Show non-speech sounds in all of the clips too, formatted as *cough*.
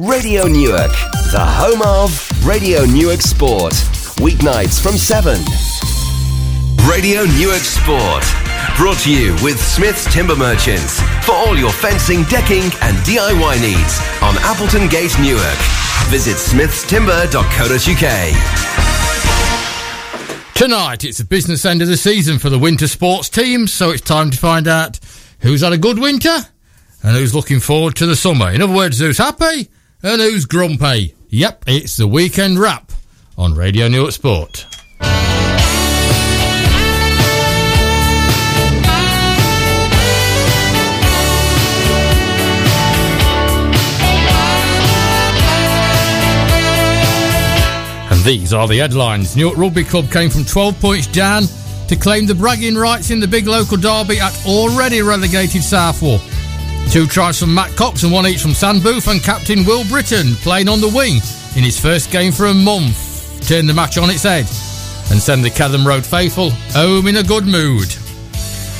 Radio Newark, the home of Radio Newark Sport. Weeknights from 7. Radio Newark Sport. Brought to you with Smith's Timber Merchants for all your fencing, decking, and DIY needs on Appleton Gate, Newark. Visit smithstimber.co.uk. Tonight, it's the business end of the season for the winter sports teams, so it's time to find out who's had a good winter and who's looking forward to the summer. In other words, who's happy and who's grumpy. Yep, it's the weekend wrap on Radio Newark Sport. And these are the headlines. Newark Rugby Club came from 12 points down to claim the bragging rights in the big local derby at already relegated Southwell. Two tries from Matt Cox and one each from Sam Booth and captain Will Britton playing on the wing in his first game for a month. Turned the match on its head and send the Kelham Road faithful home in a good mood.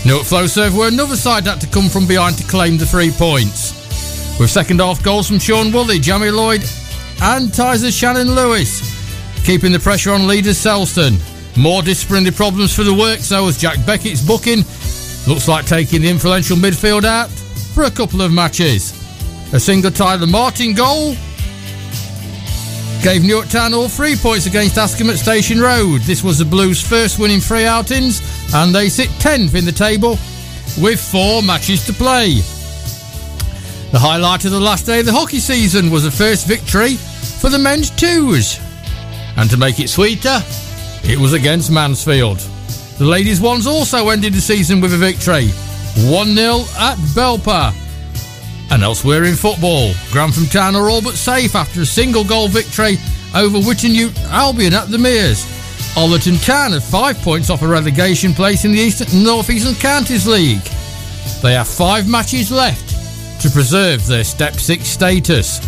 Newark Flowserve were another side that to come from behind to claim the three points. With second half goals from Sean Woolley, Jamie Lloyd and Tyser Shannon Lewis. Keeping the pressure on leaders Selston. More disciplinary problems for the work, so as Jack Beckett's booking looks like taking the influential midfield out for a couple of matches. A single Tyler Martin goal gave Newark Town all three points against Askham at Station Road. This was the Blues' first win in three outings, and they sit 10th in the table with four matches to play. The highlight of the last day of the hockey season was the first victory for the men's twos. And to make it sweeter, it was against Mansfield. The ladies' ones also ended the season with a victory 1 0 at Belper. And elsewhere in football, Grantham Town are all but safe after a single goal victory over Witton Albion at the Meres. Ollerton Town are five points off a relegation place in the Eastern North Eastern Counties League. They have five matches left to preserve their Step 6 status.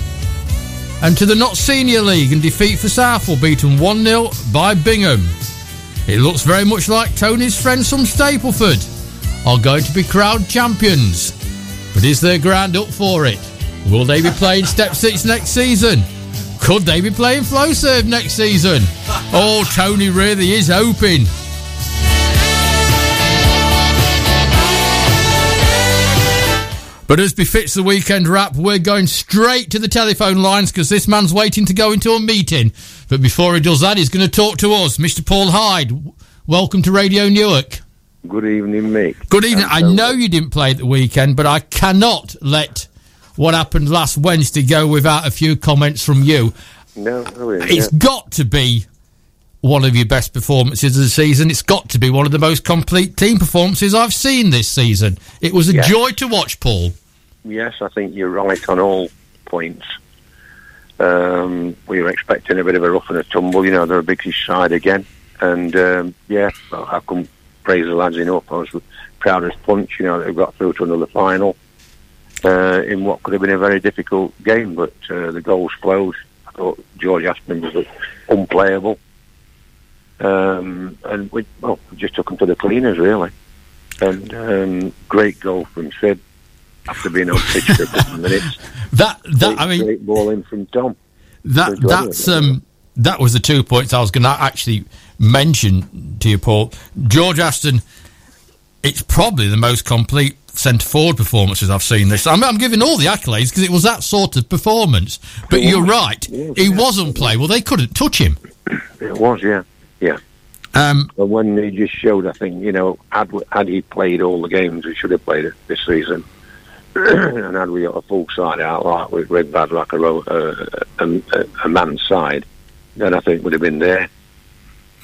And to the Notts Senior League and defeat for Southwell beaten 1 0 by Bingham. It looks very much like Tony's friends from Stapleford are going to be crowd champions. But is their ground up for it? Will they be playing Step 6 next season? Could they be playing Flowserve next season? Oh, Tony really is hoping. But as befits the weekend wrap, we're going straight to the telephone lines because this man's waiting to go into a meeting. But before he does that, he's going to talk to us. Mr. Paul Hyde, welcome to Radio Newark. Good evening, mate. Good evening. I know you didn't play at the weekend, but I cannot let what happened last Wednesday go without a few comments from you. No, really, It's yeah. got to be one of your best performances of the season. It's got to be one of the most complete team performances I've seen this season. It was a Yeah. joy to watch, Paul. Yes, I think you're right on all points. Um, we were expecting a bit of a rough and a tumble. You know, they're a biggish side again. And, um, yeah, well, I couldn't praise the lads enough. I was proud as punch, you know, that they got through to another final uh, in what could have been a very difficult game. But uh, the goals flowed. I thought George Aspen was unplayable. Um, and we, well, we just took them to the cleaners, really. And um, great goal from Sid after being on pitch for a couple of minutes. *laughs* That that Great, I mean great ball in from Tom. that that's um that was the two points I was going to actually mention to you, Paul. George Aston. It's probably the most complete centre forward performances I've seen this. I'm, I'm giving all the accolades because it was that sort of performance. But you're right, he wasn't playable. They couldn't touch him. It was, yeah, yeah. Um, And when he just showed, I think you know, had had he played all the games we should have played this season, *clears throat* and had we got a full side out like with Red Bad like a, uh, a, a, a man's side, then I think would have been there.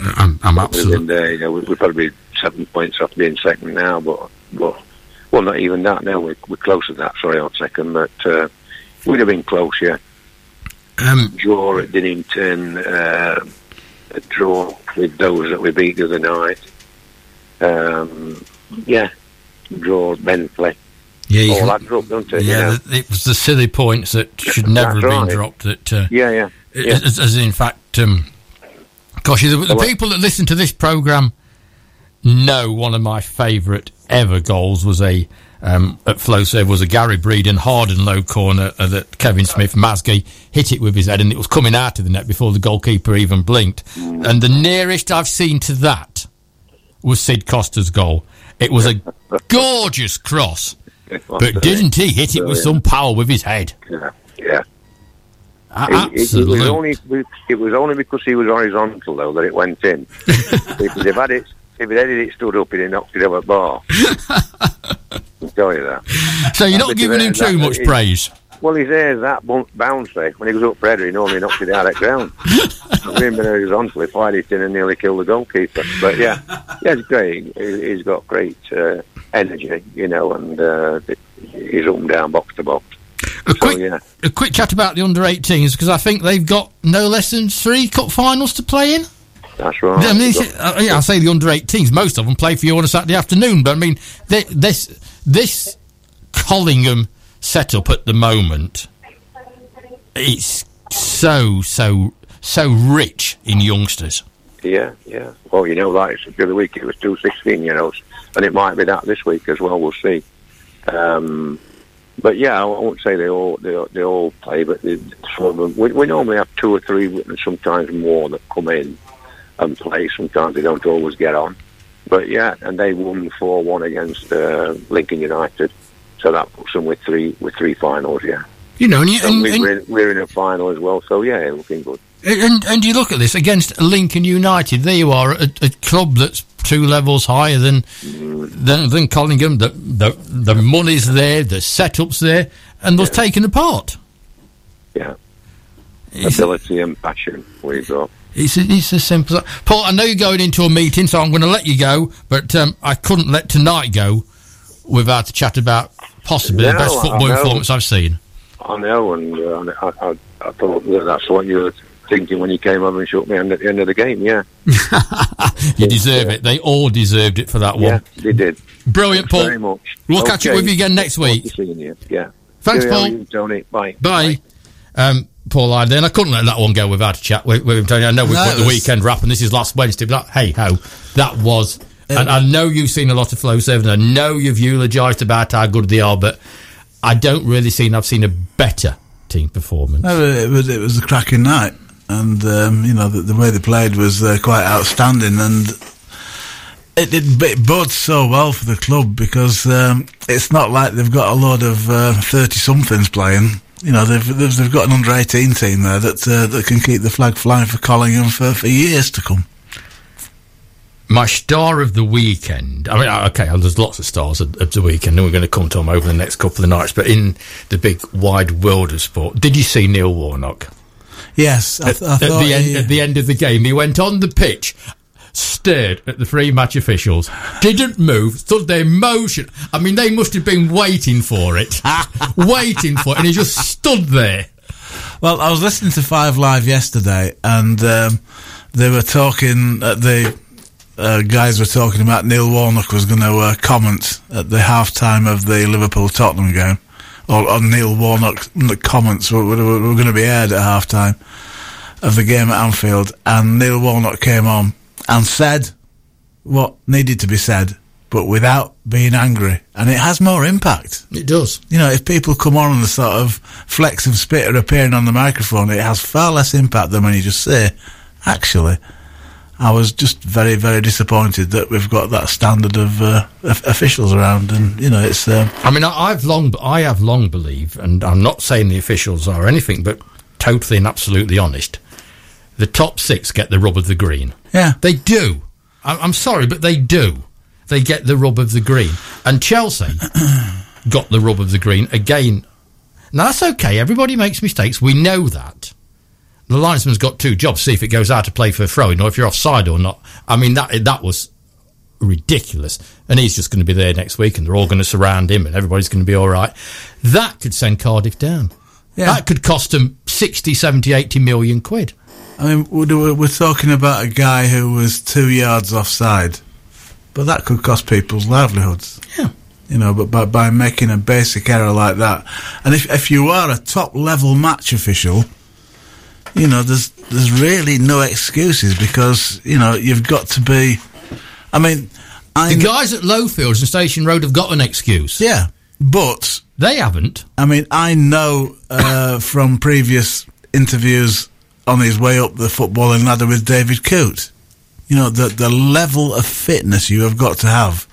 I'm, I'm been absolutely. there. You know, we'd probably be seven points off being second now, but but well, not even that. Now we're, we're close to that. Sorry, on second, but uh, we'd have been close. Yeah. Um, draw at Dinnington, uh, a draw with those that we beat the other night. Um, yeah, draw Bentley. yeah, you All can- that dropped, don't it? yeah. the- It was the silly points that should never have been right. dropped. That uh, yeah, yeah, yeah. as, as in fact, um, gosh, the, the people that listen to this program know one of my favourite ever goals was a um, at Flowserve was a Gary Breeden hard and low corner uh, that Kevin Smith Masgay hit it with his head and it was coming out of the net before the goalkeeper even blinked. And the nearest I've seen to that was Sid Costa's goal. It was a gorgeous cross, *laughs* but didn't he hit it with some power with his head? Yeah, yeah. A- It, it, it was only it was only because he was horizontal though that it went in. *laughs* if they'd had it, if it had it stood up, he'd knocked it over the bar. *laughs* I'll tell you that. So you're not giving him that- too much it- praise. Well, his hair's that bouncy. When he goes up for header, he normally knocks it out of the ground. *laughs* Being horizontal, he fired it in and nearly killed the goalkeeper. But yeah, yeah, it's great. He- He's got great uh, energy, you know, and uh, he's up and down box to box. A quick, yeah. a quick chat about the under 18s because I think they've got no less than three cup finals to play in. That's right. I mean, got- uh, yeah, I say the under 18s. Most of them play for you on a Saturday afternoon, but I mean, they, this this Collingham setup at the moment, it's so so so rich in youngsters. Yeah, yeah. Well, you know that it's the other week it was two sixteen year olds, and it might be that this week as well. We'll see. Um, but yeah, I won't say they all they, all- they all play, but they, some of them, we, we normally have two or three, and sometimes more that come in and play. Sometimes they don't always get on. But yeah, and they won four one against uh, Lincoln United, so that puts them with three with three finals. Yeah, You know, and you, and, and, we're, in, we're in a final as well. So yeah, looking good. And, and you look at this against Lincoln United. There you are, a, a club that's two levels higher than than, than Collingham. The, the the money's there, the setup's there, and was taken apart. Yeah, It's, ability and passion. We've got. it's, it's as simple as that. Paul, I know you're going into a meeting, so I'm going to let you go, but um, I couldn't let tonight go without a chat about possibly the best football performance I've seen. I know, and uh, I, I, I thought that that's what you were thinking when you came over and shook me hand at the end of the game. Yeah, *laughs* You deserve it. They all deserved it for that one. yeah, they did. Brilliant, Thanks very Paul. much. We'll catch up with you again next week. to seeing you. Yeah. Thanks, Cheerio, Paul. you, Tony. Bye. Bye. Um, Paul Hyde, then I couldn't let that one go without a chat with, with him. Tony. I know we've No, got the was- weekend wrap, and this is last Wednesday, but that, hey ho, that was. and I know you've seen a lot of Flowserve. I know you've eulogised about how good they are, but I don't really see. I've seen a better team performance. No, it was it was a cracking night, and um, you know the, the way they played was uh, quite outstanding, and it, it, it bodes so well for the club because um, it's not like they've got a lot of thirty somethings playing. You know they've, they've they've got an under eighteen team there that uh, that can keep the flag flying for Collingham for, for years to come. My star of the weekend. I mean, uh, okay, there's lots of stars of, of the weekend, and we're going to come to them over the next couple of nights. But in the big wide world of sport, did you see Neil Warnock? Yes, I, at, th- I at the end he- at the end of the game, he went on the pitch, stared at the three match officials, didn't move, stood there motion. I mean, they must have been waiting for it, *laughs* waiting for it, and he just stood there. Well, I was listening to Five Live yesterday, and um, they were talking. Uh, the uh, guys were talking about Neil Warnock was going to uh, comment at the half time of the Liverpool Tottenham game, or, or Neil Warnock the comments were, were, were going to be aired at half time of the game at Anfield, and Neil Warnock came on and said what needed to be said, but without being angry, and it has more impact It does. you know, if people come on and the sort of flex of spit are appearing on the microphone, it has far less impact than when you just say, actually, I was just very, very disappointed that we've got that standard of uh, of officials around, and you know, it's um, I mean, I, I've long, I have long believed, and I'm not saying the officials are anything, but totally and absolutely honest. The top six get the rub of the green. yeah, They do. I- I'm sorry, but they do. They get the rub of the green. And Chelsea *clears throat* got the rub of the green again. Now, that's okay. Everybody makes mistakes. We know that. The linesman's got two jobs. See if it goes out to play for a throw-in or if you're offside or not. I mean, that that was ridiculous. And he's just going to be there next week and they're all going to surround him and everybody's going to be all right. That could send Cardiff down. Yeah. That could cost them 60, 70, 80 million quid. I mean, we're, we're talking about a guy who was two yards offside, but that could cost people's livelihoods. Yeah. You know, but by, by making a basic error like that, and if if you are a top level match official, you know, there's there's really no excuses because you know you've got to be. I mean, I The guys at Lowfields and Station Road have got an excuse. yeah, but They haven't. I mean, I know uh, *coughs* from previous interviews on his way up the footballing ladder with David Coote, you know, the the level of fitness you have got to have.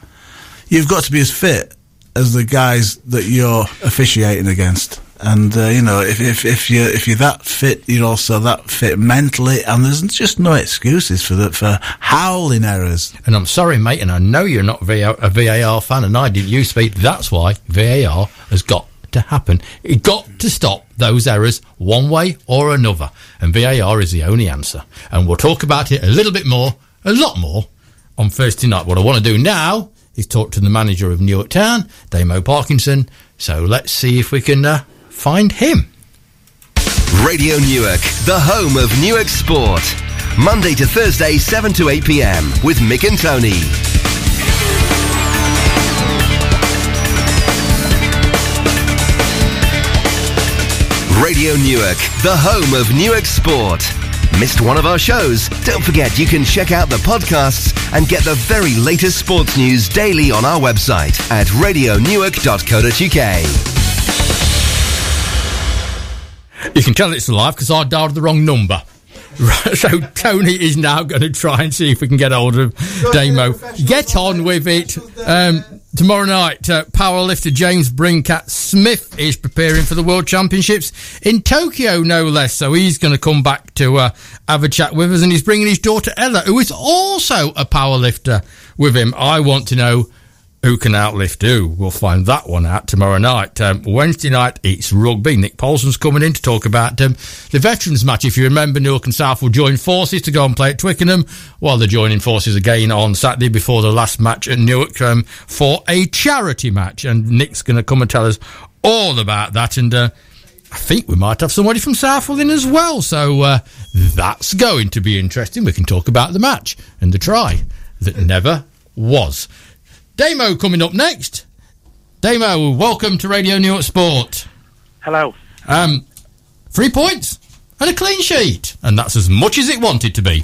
You've got to be as fit as the guys that you're officiating against. And uh, you know, if, if if you if you're that fit, you're also that fit mentally, and there's just no excuses for the for howling errors. And I'm sorry, mate, and I know you're not a VAR fan, and I did you speak. That's why VAR has got to happen. It got to stop those errors one way or another, and VAR is the only answer. And we'll talk about it a little bit more, a lot more, on Thursday night. What I want to do now is talk to the manager of Newark Town, Damo Parkinson. So let's see if we can uh, find him. Radio Newark, the home of Newark Sport. Monday to Thursday, 7 to 8 p.m. with Mick and Tony. Radio Newark, the home of Newark Sport. Missed one of our shows? Don't forget you can check out the podcasts and get the very latest sports news daily on our website at radionewark.co.uk. You can tell it's live because I dialed the wrong number. *laughs* Right, so Tony is now going to try and see if we can get hold of Damo. Get on with it. Um, tomorrow night, uh, powerlifter James Brinkat Smith is preparing for the World Championships in Tokyo, no less. So he's going to come back to uh, have a chat with us, and he's bringing his daughter Ella, who is also a powerlifter, with him. I want to know who can outlift who? We'll find that one out tomorrow night. Um, Wednesday night, it's rugby. Nick Paulson's coming in to talk about um, the veterans match. If you remember, Newark and Southwell join forces to go and play at Twickenham, while they're joining forces again on Saturday before the last match at Newark um, for a charity match. And Nick's going to come and tell us all about that. And uh, I think we might have somebody from Southwell in as well. So uh, that's going to be interesting. We can talk about the match and the try that never was. Damo coming up next. Damo, welcome to Radio Newark Sport. Hello. Um, three points and a clean sheet, and that's as much as it wanted to be.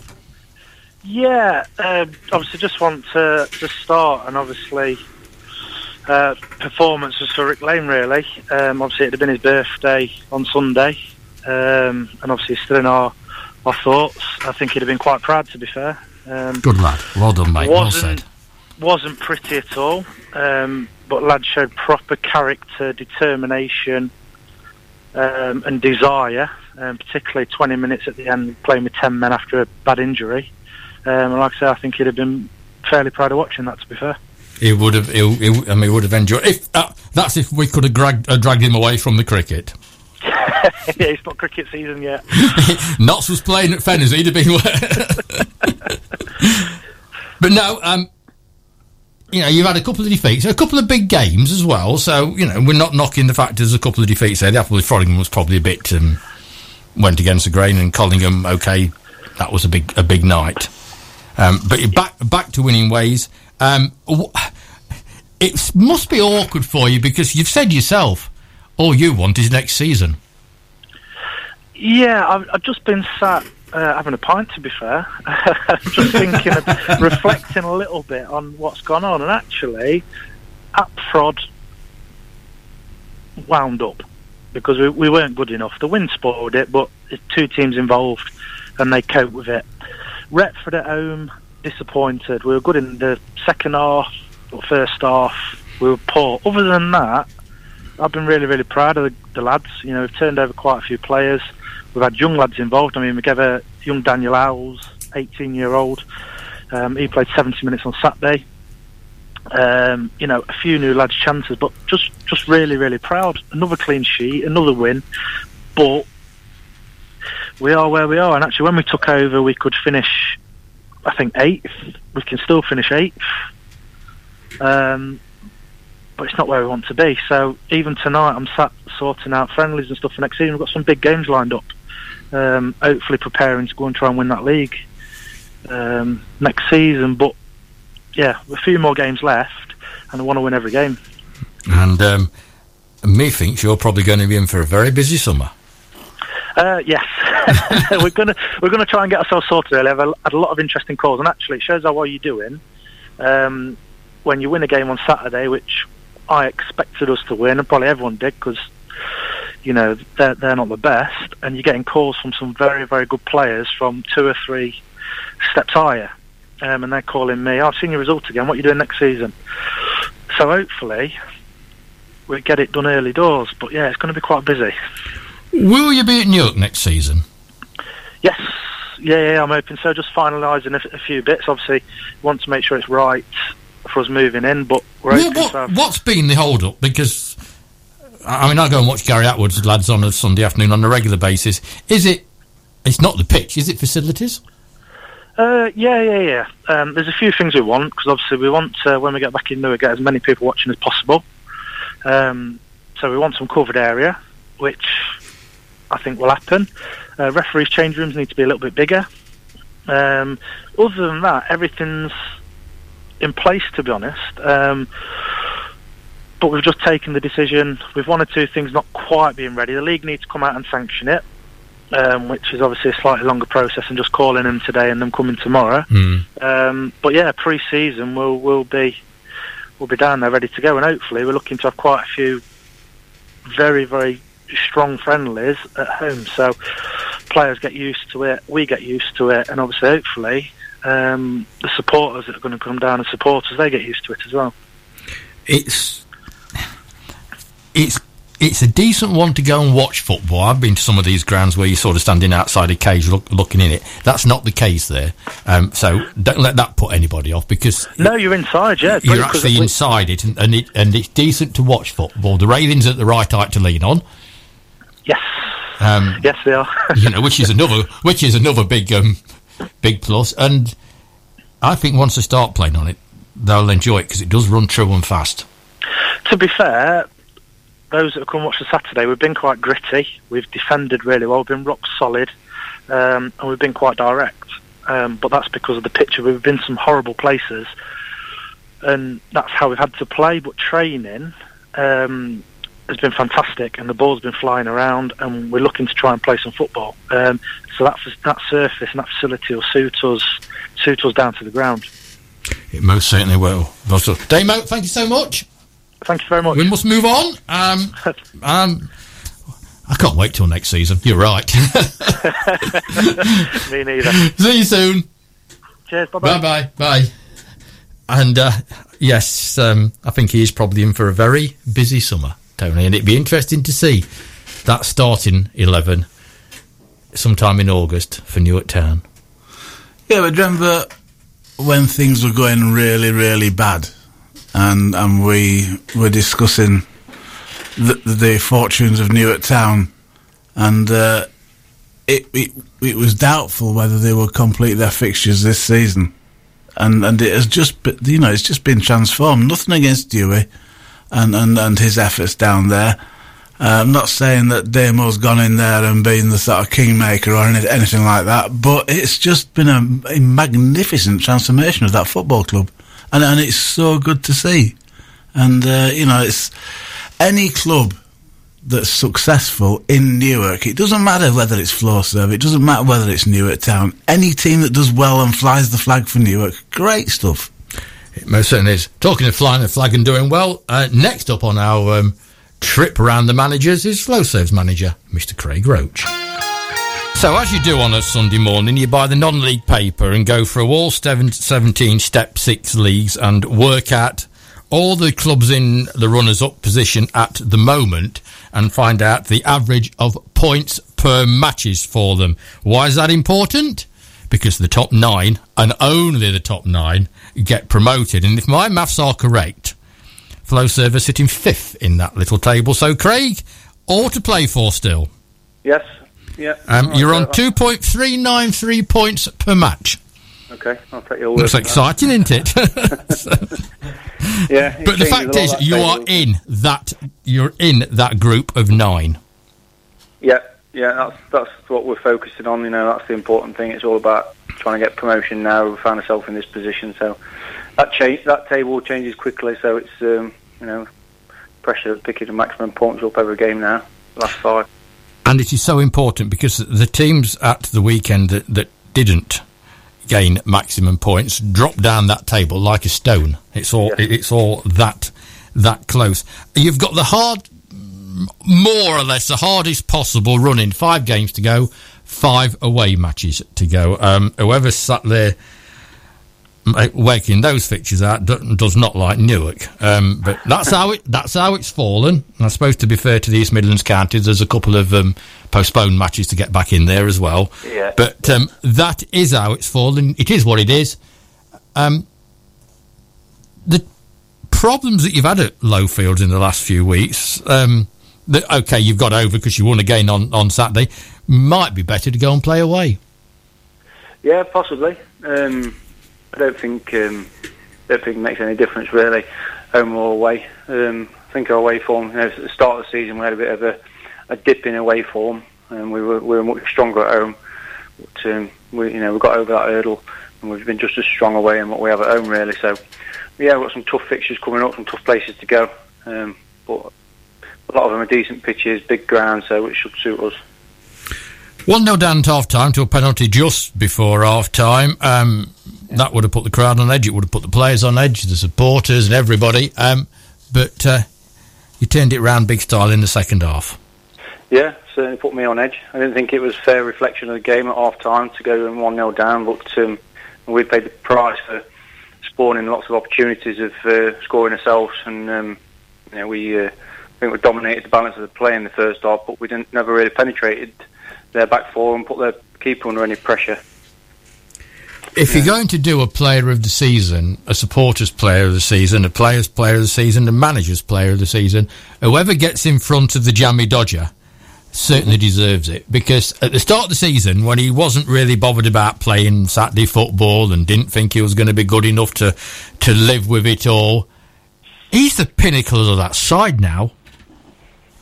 Yeah, uh, obviously, just want to, to start, and obviously, uh, performances for Rick Lane, really. Um, obviously, it had been his birthday on Sunday, um, and obviously, still in our, our thoughts. I think he'd have been quite proud, to be fair. Um, Good lad. Well done, mate. Well said. Wasn't pretty at all, um, but lad showed proper character, determination, um, and desire. Um, particularly 20 minutes at the end, playing with 10 men after a bad injury. Um, and like I say, I think he'd have been fairly proud of watching that. To be fair, He would have. He, he, I mean, he would have enjoyed. If that, that's if we could have dragged, uh, dragged him away from the cricket. *laughs* *laughs* yeah, it's not cricket season yet. Notts was playing at Fenners. He'd have been. *laughs* but no, um, you know, you've had a couple of defeats, a couple of big games as well. So you know, we're not knocking the fact there's a couple of defeats there. The apple with Frothingham was probably a bit um, went against the grain, and Collingham, okay, that was a big a big night. Um, but back back to winning ways. Um, it must be awkward for you because you've said yourself, all you want is next season. Yeah, I've, I've just been sat uh, having a pint. To be fair, *laughs* just thinking, of, reflecting a little bit on what's gone on, and actually, Prod wound up because we, we weren't good enough. The wind spoiled it, but two teams involved, and they cope with it. Retford at home, disappointed. We were good in the second half, or first half we were poor. Other than that, I've been really, really proud of the, the lads. You know, we've turned over quite a few players. We've had young lads involved. I mean, we gave a young Daniel Owls, 18 year old. Um, he played 70 minutes on Saturday. Um, you know, a few new lads' chances, but just, just really, really proud. Another clean sheet, another win, but we are where we are. And actually, when we took over, we could finish, I think, eighth. We can still finish eighth. Um, but it's not where we want to be. So even tonight, I'm sat sorting out friendlies and stuff for next season. We've got some big games lined up. Um, hopefully, preparing to go and try and win that league um, next season. But yeah, a few more games left, and I want to win every game. And um, me thinks you're probably going to be in for a very busy summer. Uh, yes, *laughs* we're gonna we're gonna try and get ourselves sorted. Early. I've had a lot of interesting calls, and actually, it shows how well you're doing. Um, when you win a game on Saturday, which I expected us to win, and probably everyone did, because you know they're they're not the best, and you're getting calls from some very very good players from two or three steps higher, um, and they're calling me. Oh, I've seen your results again. What are you doing next season? So hopefully we get it done early doors. But yeah, it's going to be quite busy. Will you be at Newark next season? Yes. Yeah, yeah, I'm hoping so. Just finalising a few bits. Obviously, want to make sure it's right for us moving in, but we're Well, what, what's been the hold up? Because, I mean, I go and watch Gary Atwood's lads on a Sunday afternoon on a regular basis. Is it, it's not the pitch, is it facilities? Uh, yeah, yeah, yeah. Um, there's a few things we want because obviously we want uh, when we get back in Newark get as many people watching as possible. Um, so we want some covered area, which I think will happen. Uh, referees' change rooms need to be a little bit bigger. Um, other than that, everything's in place. To be honest, um, but we've just taken the decision. With one or two things not quite being ready, the league needs to come out and sanction it um, which is obviously a slightly longer process than just calling them today and them coming tomorrow. Um, but yeah, pre-season we'll we'll be we'll be down there ready to go, and hopefully we're looking to have quite a few very very strong friendlies at home. So players get used to it, we get used to it, and obviously hopefully um, the supporters that are going to come down and support us they get used to it as well. It's, it's, it's a decent one to go and watch football. I've been to some of these grounds where you're sort of standing outside a cage look, looking in it. That's not the case there. Um, so don't let that put anybody off because No, you're inside, yeah. you're actually inside it and, and it and it's decent to watch football. The railings at the right height to lean on. Yes, Um, yes, they are. *laughs* you know, which is another which is another big um, big plus. And I think once they start playing on it, they'll enjoy it because it does run true and fast. to be fair, those that have come watch the Saturday, we've been quite gritty. We've defended really well. We've been rock solid, um, and we've been quite direct. Um, but that's because of the pitch. We've been some horrible places, and that's how we've had to play. But training um, has been fantastic, and the ball's been flying around, and we're looking to try and play some football. Um, so that that surface and that facility will suit us suit us down to the ground. It most certainly will. Damo, thank you so much. Thank you very much. We must move on. Um, *laughs* um, I can't wait till next season. You're right. *laughs* Me neither. See you soon. Cheers. Bye bye. Bye bye. Bye. And uh, yes, um, I think he is probably in for a very busy summer, Tony, and it'd be interesting to see that starting 11 sometime in August for Newark Town. Yeah, but remember when things were going really, really bad, and and we were discussing the, the fortunes of Newark Town, and uh, it, it it was doubtful whether they would complete their fixtures this season, and and it has just be- you know it's just been transformed. Nothing against Dewey, and and and his efforts down there. Uh, I'm not saying that Damo's gone in there and been the sort of kingmaker or any, anything like that, but it's just been a, a magnificent transformation of that football club, and and it's so good to see. And uh, you know, it's any club that's successful in Newark. It doesn't matter whether it's Flowserve, it doesn't matter whether it's Newark Town. Any team that does well and flies the flag for Newark, great stuff. It most certainly is. Talking of flying the flag and doing well, uh, next up on our um, trip around the managers is Flowserve's manager, Mr. Craig Roach. So, as you do on a Sunday morning, you buy the non league paper and go through all seven- 17 Step 6 leagues and work out all the clubs in the runners up position at the moment and find out the average of points per matches for them. Why is that important? Because the top nine, and only the top nine, get promoted. And if my maths are correct, Flow Server sitting fifth in that little table. So, Craig, all to play for still. Yes. Yeah. Um, you're on uh, 2.393 points per match. Okay, I'll take your word. Looks exciting, isn't it? *laughs* *laughs* Yeah. but the fact is, you are in that. You're in that group of nine. Yeah, yeah. That's that's what we're focusing on. You know, that's the important thing. It's all about trying to get promotion now. We found ourselves in this position, so that change that table changes quickly. So it's um, you know pressure of picking the maximum points up every game now. Last five. And it is so important because the teams at the weekend that, that didn't, gain maximum points drop down that table like a stone. It's all Yeah. it's all that that close. You've got the hard, more or less the hardest possible run in Five games to go, five away matches to go. Um, whoever sat there ma- working those fixtures out do- does not like Newark. Um, but that's how it that's how it's fallen. And I suppose to be fair to the East Midlands counties, there's a couple of um, postponed matches to get back in there as well. Yeah. But um, that is how it's fallen. It is what it is. Um, the problems that you've had at Lowfields in the last few weeks, um, that, okay, you've got over because you won again on, on Saturday, might be better to go and play away. Yeah, possibly. Um, I don't think um, don't think it makes any difference really, home or away. Um, I think our away form. You know, at the start of the season, we had a bit of a, a dip in away form, and we were we were much stronger at home. But, um, we you know we got over that hurdle, and we've been just as strong away in what we have at home really. So yeah, we've got some tough fixtures coming up, some tough places to go. Um, but a lot of them are decent pitches, big ground, so it should suit us. 1 0 down at half time to a penalty just before half time. Um, that would have put the crowd on edge. It would have put the players on edge, the supporters, and everybody. Um, but uh, you turned it round big style in the second half. Yeah, certainly put me on edge. I didn't think it was a fair reflection of the game at half time to go in 1 0 down, but um, we paid the price for spawning lots of opportunities of uh, scoring ourselves. And um, you know, we uh, I think we dominated the balance of the play in the first half, but we didn't never really penetrated their back four and put their keeper under any pressure. If you're going to do a player of the season, a supporters player of the season, a players player of the season, a managers player of the season, whoever gets in front of the Jammy Dodger certainly deserves it. Because at the start of the season, when he wasn't really bothered about playing Saturday football and didn't think he was going to be good enough to, to live with it all, he's the pinnacle of that side now.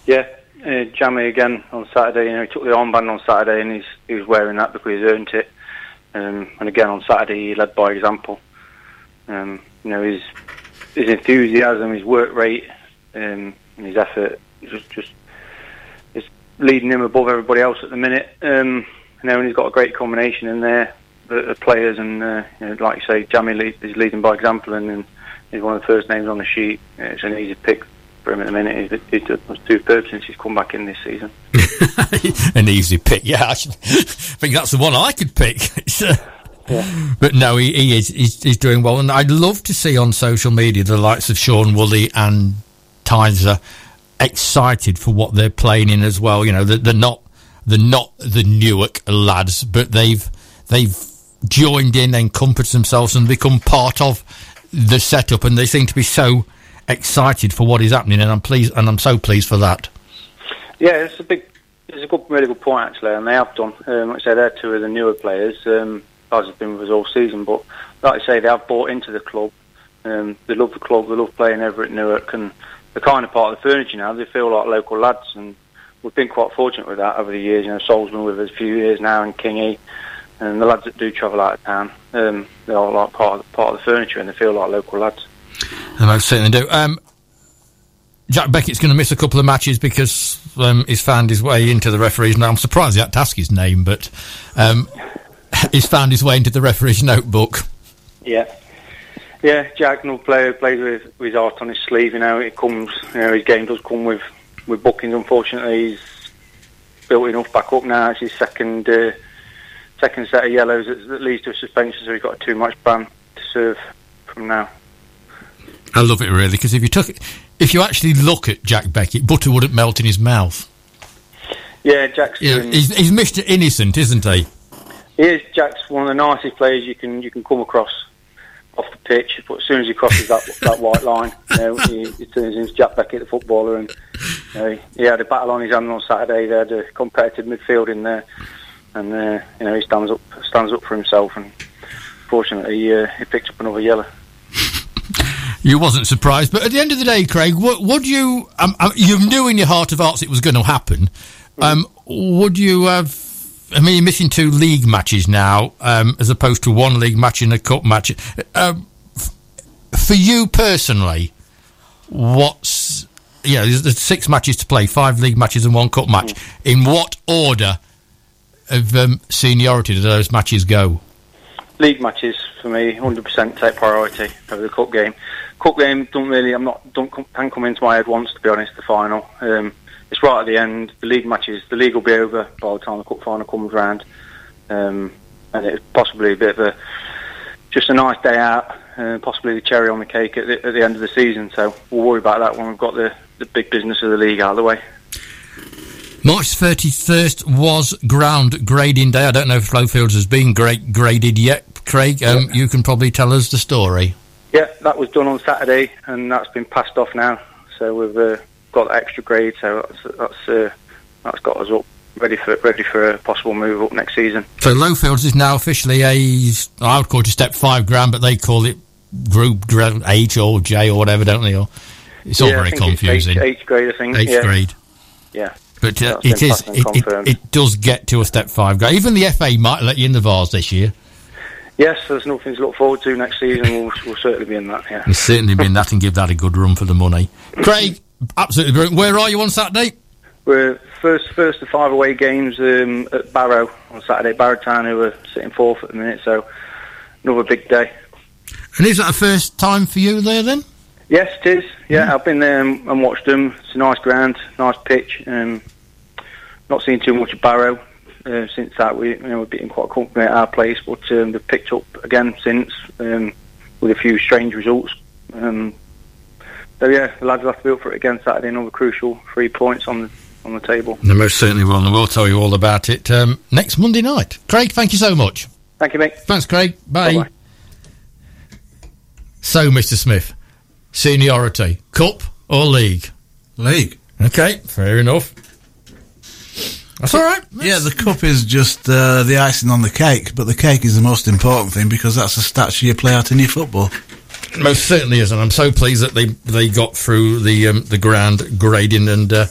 Yeah, uh, Jammy again on Saturday. You know, he took the armband on Saturday, and he's he was wearing that because he's earned it. Um, and again on Saturday, he led by example. Um, you know, his his enthusiasm, his work rate, um, and his effort just just is leading him above everybody else at the minute. Um, you know, and he's got a great combination in there, the, the players, and uh, you know, like you say, Jamie lead, is leading by example, and, and he's one of the first names on the sheet. Uh, It's an easy pick for him at the minute. He's, he's done superb since he's come back in this season. *laughs* An easy pick, yeah. I, should, *laughs* I think that's the one I could pick. *laughs* Uh, But no, he, he is he's, he's doing well, and I'd love to see on social media the likes of Sean Woolley and Tyser excited for what they're playing in as well. You know, they're, they're not they're not the Newark lads, but they've they've joined in, encompassed themselves, and become part of the setup, and they seem to be so excited for what is happening, and I'm pleased, and I'm so pleased for that. Yeah, it's a big, it's a good, really good point actually, and they have done. Um, like I say, they're two of the newer players. Um, guys have been with us all season, but like I say, they have bought into the club. Um, they love the club. They love playing over at Newark, and they're kind of part of the furniture now. They feel like local lads, and we've been quite fortunate with that over the years. You know, Sol's been with us a few years now, and Kingy, and the lads that do travel out of town, um, they are like part of, part of the furniture, and they feel like local lads. They most certainly do. Um, Jack Beckett's going to miss a couple of matches because um, he's found his way into the referees. Now, I'm surprised he had to ask his name, but um, *laughs* he's found his way into the referee's notebook. Yeah. Yeah, Jack, no player, plays with, with his heart on his sleeve. You know, it comes. You know, his game does come with with bookings. Unfortunately, he's built enough back up now. It's his second uh, second set of yellows that, that leads to a suspension. So he's got a too much ban to serve from now. I love it really because if you took, if you actually look at Jack Beckett, butter wouldn't melt in his mouth. Yeah, Jack's doing- he's, he's Mr. Innocent, isn't he? he is. Jack's one of the nicest players you can you can come across off the pitch. But as soon as he crosses that *laughs* that white line, you know, he, he turns into Jack Beckett, the footballer, and you know, he, he had a battle on his hands on Saturday. They had a competitive midfield in there, and uh, you know he stands up stands up for himself. And fortunately, uh, he picked up another yellow. You wasn't surprised, but at the end of the day, Craig, would, would you? Um, um, you knew in your heart of hearts it was going to happen. Um, would you have? I mean, you're missing two league matches now, um, as opposed to one league match and a cup match. Um, f- for you personally, what's yeah? There's, there's six matches to play, five league matches and one cup match. In what order of um, seniority do those matches go? league matches for me, 100% take priority over the cup game. Cup game don't really, I'm not, don't come, can come into my head once to be honest. The final, um, it's right at the end. The league matches, the league will be over by the time the cup final comes round, um, and it's possibly a bit of a just a nice day out, uh, possibly the cherry on the cake at the, at the end of the season. So we'll worry about that when we've got the, the big business of the league out of the way. March 31st was ground grading day. I don't know if Lowfields has been great graded yet. Craig, um, you can probably tell us the story. Yeah, that was done on Saturday, and that's been passed off now. So we've uh, got extra grade. So that's that's, uh, that's got us up ready for ready for a possible move up next season. So Lowfields is now officially a I would call it a step five ground, but they call it Group H or J or whatever, don't they? Or it's all yeah, very confusing. Eighth, grade, I think. Eighth yeah. grade. Yeah. But uh, it is. It, it, it, does get to a step five grade. Even the FA might let you in the Vase this year. Yes, there's nothing to look forward to next season. We'll, we'll certainly be in that. Yeah. We'll certainly be in that and give that a good run for the money. Craig, absolutely brilliant. Where are you on Saturday? We're first first of five away games um, at Barrow on Saturday. Barrow Town, who are sitting fourth at the minute, so another big day. And is that a first time for you there then? Yes, it is. Yeah, mm. I've been there and watched them. It's a nice ground, nice pitch. Um, not seen too much of Barrow uh, since that. We you know we've been quite comfortable at our place, but um, they've picked up again since um, with a few strange results. Um, so yeah, the lads will have to be up for it again Saturday. Another crucial three points on the on the table. They most certainly will, and we'll tell you all about it um, next Monday night. Craig, thank you so much. Thank you, mate. Thanks, Craig. Bye. Bye-bye. So, Mr. Smith, seniority, cup or league? League. Okay, fair enough. That's all right. Yeah, the cup is just uh, the icing on the cake, but the cake is the most important thing because that's the stats you play out in your football. Most certainly is, and I'm so pleased that they they got through the um, the ground grading and. Uh,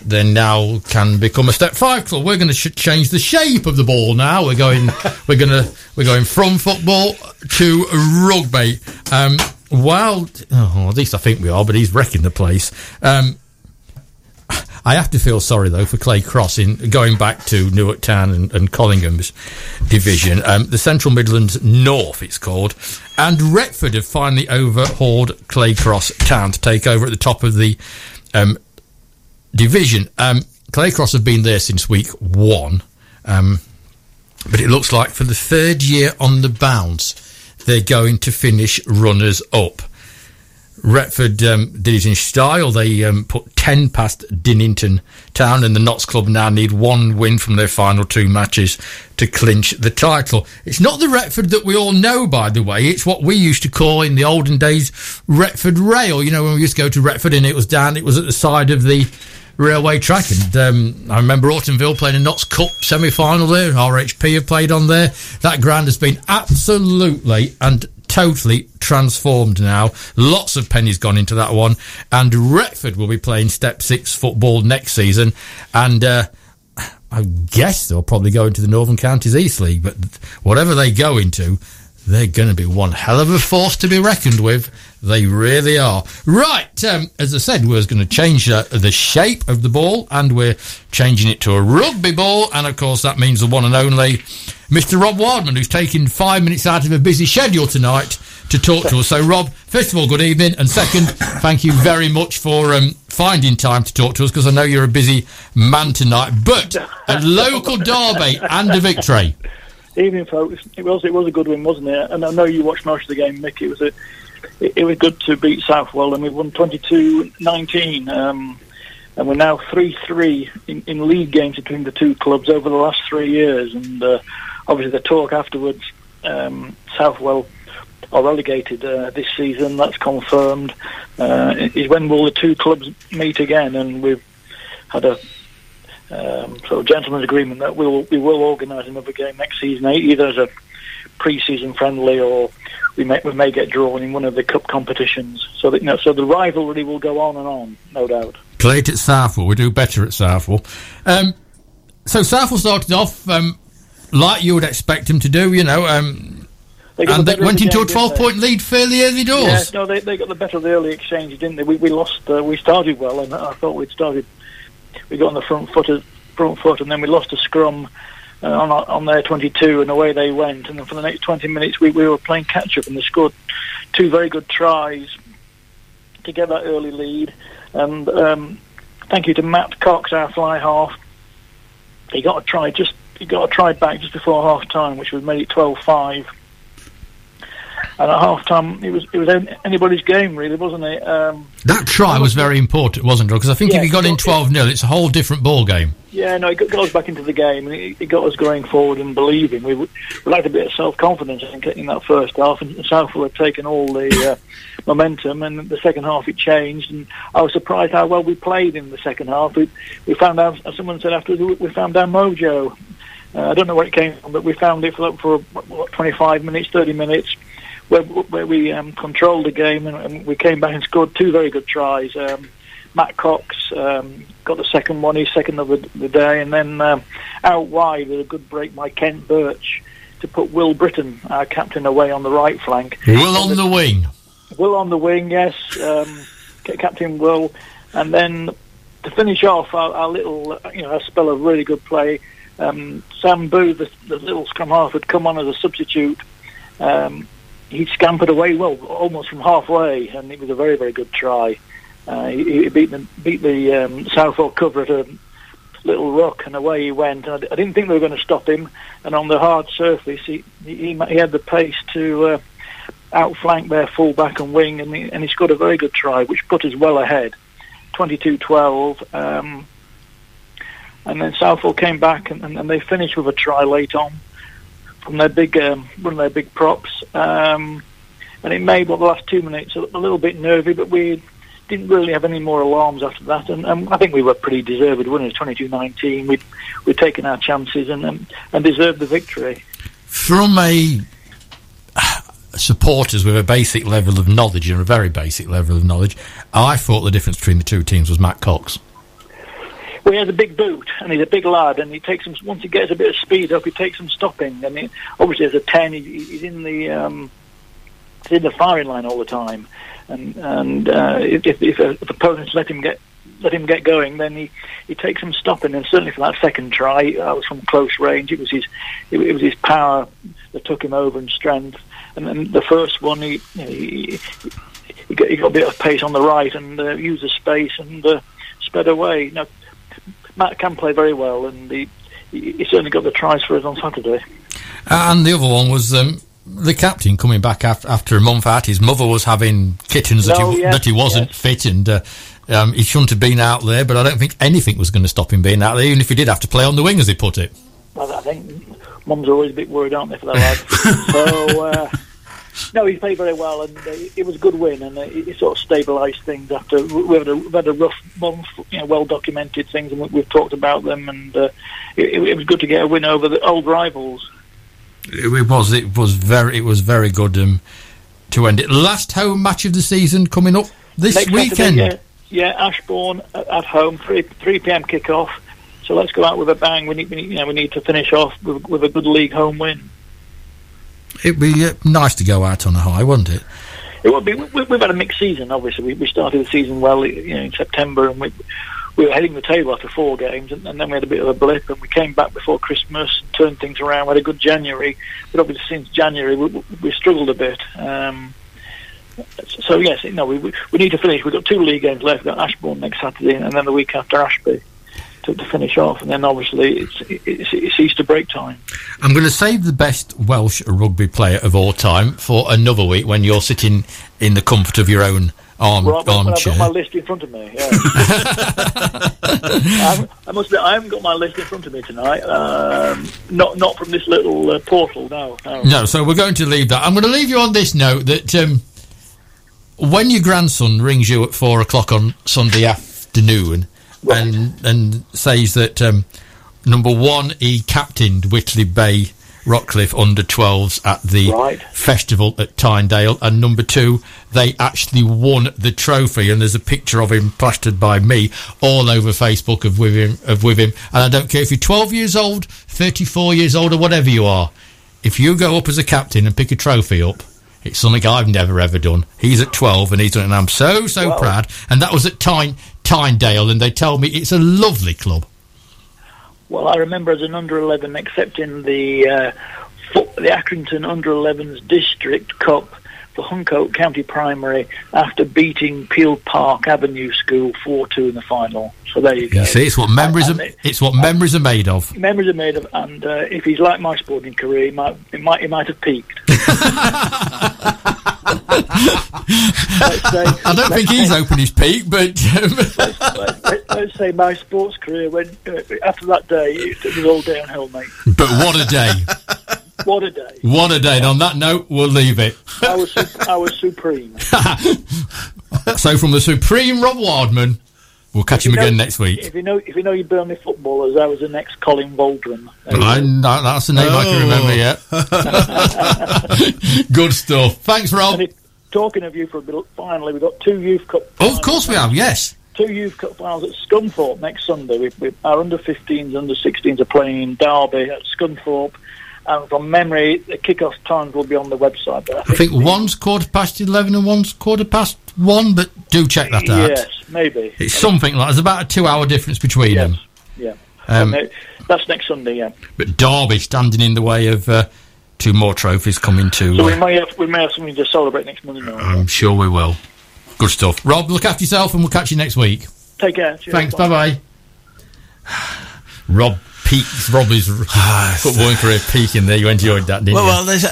then now can become a step five club. We're going to sh- change the shape of the ball now. We're going, *laughs* we're going to, we're going from football to rugby. Um, well, oh, at least I think we are, but he's wrecking the place. Um, I have to feel sorry though for Clay Cross in going back to Newark Town and, and Collingham's division. Um, the Central Midlands North, it's called, and Retford have finally overhauled Clay Cross Town to take over at the top of the um, division. Um, Clay Cross have been there since week one, um, but it looks like for the third year on the bounce, they're going to finish runners up. Retford um, did it in style. They um, put 10 past Dinnington Town, and the Notts Club now need one win from their final two matches to clinch the title. It's not the Retford that we all know, by the way. It's what we used to call in the olden days Retford Rail. You know, when we used to go to Retford and it was down, it was at the side of the railway track. And um, I remember Ortonville playing a Notts Cup semi final there. RHP have played on there. That ground has been absolutely and totally transformed now. Lots of pennies gone into that one. And Retford will be playing Step 6 football next season. And uh, I guess they'll probably go into the Northern Counties East League. But whatever they go into, they're going to be one hell of a force to be reckoned with. They really are. Right, um, as I said, we're going to change uh, the shape of the ball and we're changing it to a rugby ball. And of course, that means the one and only Mr. Rob Wildman, who's taken five minutes out of a busy schedule tonight to talk to us. So, Rob, first of all, good evening. And second, thank you very much for um, finding time to talk to us because I know you're a busy man tonight. But a local derby and a victory. Evening, folks. It was it was a good win, wasn't it? And I know you watched most of the game, Mick. It was a it, it was good to beat Southwell, and we won 22-19. Um, and we're now 3-3 in, in league games between the two clubs over the last three years. And uh, obviously, the talk afterwards, um, Southwell are relegated uh, this season. That's confirmed. Uh, is when will the two clubs meet again? And we've had a um, sort of gentleman's agreement that we'll we will organise another game next season, either as a pre-season friendly or we may we may get drawn in one of the cup competitions. So that you know, so the rivalry will go on and on, no doubt. Played at Southwell. We do better at Southwell. Um, so Southwell started off um, like you would expect them to do. You know. Um, and they went the into a game, didn't 12 point lead fairly early doors. Yeah, no, they, they got the better of the early exchange, didn't they? We, we lost. Uh, we started well, and I thought we'd started. We got on the front foot, front foot, and then we lost a scrum uh, on on their 22, and away they went. And then for the next 20 minutes, we, we were playing catch up, and they scored two very good tries to get that early lead. And um, thank you to Matt Cox, our fly half. He got a try just he got a try back just before half time, which would made it 12-5. And at half time, it was it was anybody's game, really, wasn't it? Um, that try was very important, wasn't it? Because I think yeah, if you got in 12 0, it's a whole different ball game. Yeah, no, it got, got us back into the game and it, it, got us going forward and believing. We, we lacked a bit of self confidence in, in that first half, and Southwell had taken all the uh, *laughs* momentum, and the second half it changed. And I was surprised how well we played in the second half. We, we found out, as someone said afterwards, we found our mojo. Uh, I don't know where it came from, but we found it for, for what, 25 minutes, 30 minutes where, where we um, controlled the game and, and, we came back and scored two very good tries. Um, Matt Cox um, got the second one, his second of the, the day, and then um, out wide with a good break by Kent Birch to put Will Britton, our captain, away on the right flank. Will on the, the, wing. Will on the wing, yes. Um, captain Will, and then to finish off our, our little, you know, a spell of really good play. Um, Sam Boo, the, the, little scrum half, had come on as a substitute. Um, he scampered away well, almost from halfway, and it was a very, very good try. Uh, he, he, beat the beat the um, Southwell cover at a little rock, and away he went. And I, I didn't think they were going to stop him. And on the hard surface, he he, he had the pace to uh, outflank their fullback and wing, and he, and he scored a very good try, which put us well ahead, 22-12. Um, and then Southwell came back, and, and, and they finished with a try late on from their big um, one of their big props, um, and it made well, the last two minutes a, little bit nervy, but we didn't really have any more alarms after that, and I think we were pretty deserved winners, 22-19. We'd we'd taken our chances and um, and deserved the victory. From a *sighs* supporters with a basic level of knowledge and a very basic level of knowledge, I thought the difference between the two teams was Matt Cox. Well, he has a big boot and he's a big lad, and he takes him once he gets a bit of speed up, he takes some stopping. And he, obviously, as a ten, he, he's in the um, he's in the firing line all the time. And and uh, if, if, if opponents let him get let him get going, then he, he takes some stopping. And certainly for that second try, that was from close range. It was his it, it was his power that took him over and strength. And then the first one, he he, he, got, he got a bit of pace on the right and uh, used the space and uh, sped away. Now, Matt can play very well, and he, he certainly got the tries for us on Saturday. And the other one was um, the captain coming back after, after a month out. His mother was having kittens that, he, yes, that he wasn't yes. fit, and uh, um, he shouldn't have been out there. But I don't think anything was going to stop him being out there, even if he did have to play on the wing, as he put it. Well, I think mums are always a bit worried, aren't they, for their lads? *laughs* so. Uh, no, he played very well, and uh, it was a good win, and uh, it, sort of stabilised things after we had, a, we had a rough month, you know, well documented things, and we've talked about them, and uh, it, it, was good to get a win over the old rivals. It was, it was very, it was very good um, to end it. Last home match of the season coming up this Next weekend. Saturday, yeah, yeah, Ashbourne at home, three three p.m. kick-off. So let's go out with a bang. We need, we need, you know, we need to finish off with, with a good league home win. It'd be uh, nice to go out on a high, wouldn't it? It would be. We, have had a mixed season. Obviously, we, we started the season well, you know, in September, and we we were heading the table after four games, and, and, then we had a bit of a blip, and we came back before Christmas, and turned things around. We had a good January, but obviously since January we, we struggled a bit. Um, so yes, no, we, we need to finish. We've got two league games left. We've got Ashbourne next Saturday, and then the week after Ashby to, to finish off, and then obviously it's, it's, it's Easter break time. I'm going to save the best Welsh rugby player of all time for another week when you're sitting in the comfort of your own arm, armchair. I've got my list in front of me. Yeah. *laughs* I, I, must admit, I haven't got my list in front of me tonight. Um, not not from this little uh, portal. No, no. No. So we're going to leave that. I'm going to leave you on this note that um, when your grandson rings you at four o'clock on Sunday afternoon right. and and says that um, number one he captained Whitley Bay Rockcliff under 12s at the right. festival at Tynedale, and number two, they actually won the trophy. And there's a picture of him plastered by me all over Facebook of with him, of with him. And I don't care if you're 12 years old, 34 years old, or whatever you are. If you go up as a captain and pick a trophy up, it's something I've never ever done. He's at 12 and he's done it, and I'm so, so proud. And that was at Tyne, Tynedale, and they tell me it's a lovely club. Well, I remember as an under 11 accepting the uh, the Accrington under 11s district cup for Huncoat County Primary after beating Peel Park Avenue School 4-2 in the final. So there you go. You see, it's what memories And are, it- it's what memories are made of. Memories are made of, and uh, if he's like my sporting career, he might, he might, he might have peaked. *laughs* say, I don't think he's *laughs* opened his peak, but um, let's, let's, let's say my sports career went uh, after that day. It, it was all downhill, mate. but what a day! *laughs* What a day! What a day! And on that note, we'll leave it. I was, su- I was supreme. *laughs* So from the supreme Rob Wardman, we'll catch him know- again next week. If you know, if you know your Burnley footballers, I was the next Colin Waldron. I, that- that's the name I can remember. Yeah. *laughs* Good stuff. Thanks, Rob. it, talking of youth look, finally we've got two youth cup. Oh, of course we have. Yes. Two youth cup finals at Scunthorpe next Sunday. We, we, our under 15s, under 16s are playing in Derby at Scunthorpe. And from memory, the kick-off times will be on the website. But I I think one's quarter past eleven and one's quarter past one, but do check that out. Yes, maybe. It's something like there's about a two-hour difference between Yes. them. Yeah. Um, that's next Sunday, yeah. But Derby standing in the way of uh, two more trophies coming to. So we Uh, may have we may have something to celebrate next Monday night. I'm sure we will. Good stuff. Rob, look after yourself, and we'll catch you next week. Take care. Cheers. Thanks. Bye bye. *sighs* Rob peaks. Rob is footballing career peaking there. You enjoyed that, didn't Well, you? well there's,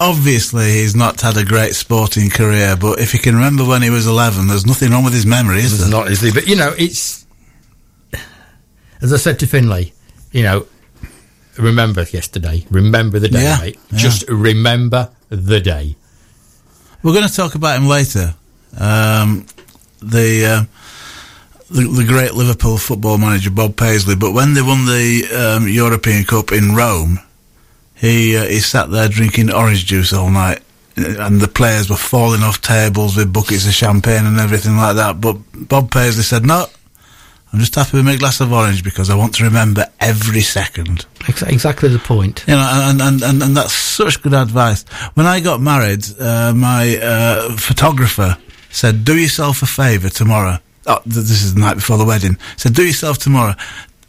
obviously he's not had a great sporting career, but if you can remember when he was 11, there's nothing wrong with his memory, is It's there? not easily, but you know, it's as I said to Finlay. You know, remember yesterday. Remember the day, Yeah, mate. yeah. Just remember the day. We're going to talk about him later. Um, the, uh, the the great Liverpool football manager Bob Paisley. But when they won the um, European Cup in Rome, he uh, he sat there drinking orange juice all night, and the players were falling off tables with buckets of champagne and everything like that. But Bob Paisley said, "No, I'm just happy with my glass of orange because I want to remember every second." Exactly the point. You know, and, and, and, and that's such good advice. When I got married, uh, my uh, photographer said, "Do yourself a favour tomorrow." Oh, this is the night before the wedding. So "Do yourself tomorrow.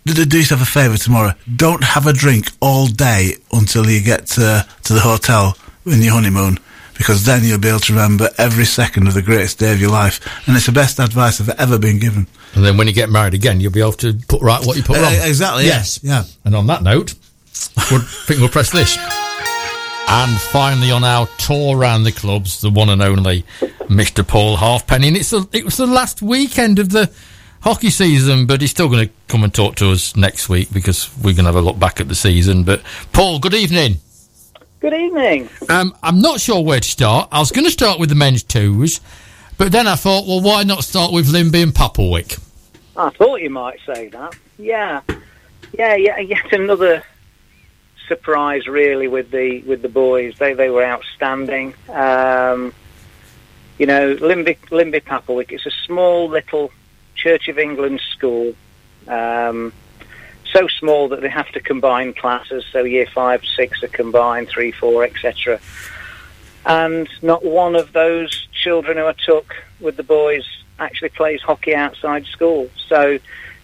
Do, do yourself a favour tomorrow. Don't have a drink all day until you get to, to the hotel in your honeymoon." Because then you'll be able to remember every second of the greatest day of your life, and it's the best advice I've ever been given. And then when you get married again, you'll be able to put right what you put Uh, wrong. exactly, Yes. yeah. And on that note, I think we'll press this. And finally, on our tour around the clubs, the one and only Mr. Paul Halfpenny. And it's the, it was the last weekend of the hockey season, but he's still going to come and talk to us next week because we're going to have a look back at the season. But Paul, good evening. Good evening. Um, I'm not sure where to start. I was going to start with the men's twos, but then I thought, well, why not start with Linby and Papplewick? I thought you might say that. Yeah, yeah, yeah. Yet another surprise, really, with the with the boys. They they were outstanding. Um, you know, Linby Linby Papplewick. It's a small little Church of England school. Um, so small that they have to combine classes. So year five, six are combined, three, four, etc. And not one of those children who I took with the boys actually plays hockey outside school. So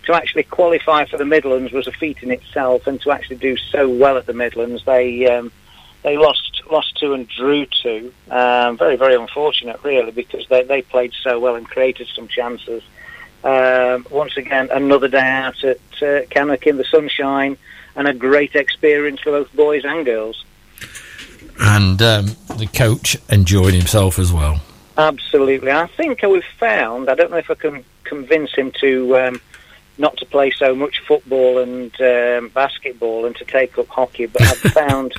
to actually qualify for the Midlands was a feat in itself, and to actually do so well at the Midlands, they um, they lost lost two and drew two. Um, very very unfortunate, really, because they they played so well and created some chances. Um, once again, another day out at uh, Cannock in the sunshine, and a great experience for both boys and girls. And um, the coach enjoyed himself as well. Absolutely. I think we've found, I don't know if I can convince him to um, not to play so much football and um, basketball and to take up hockey, but I've *laughs* found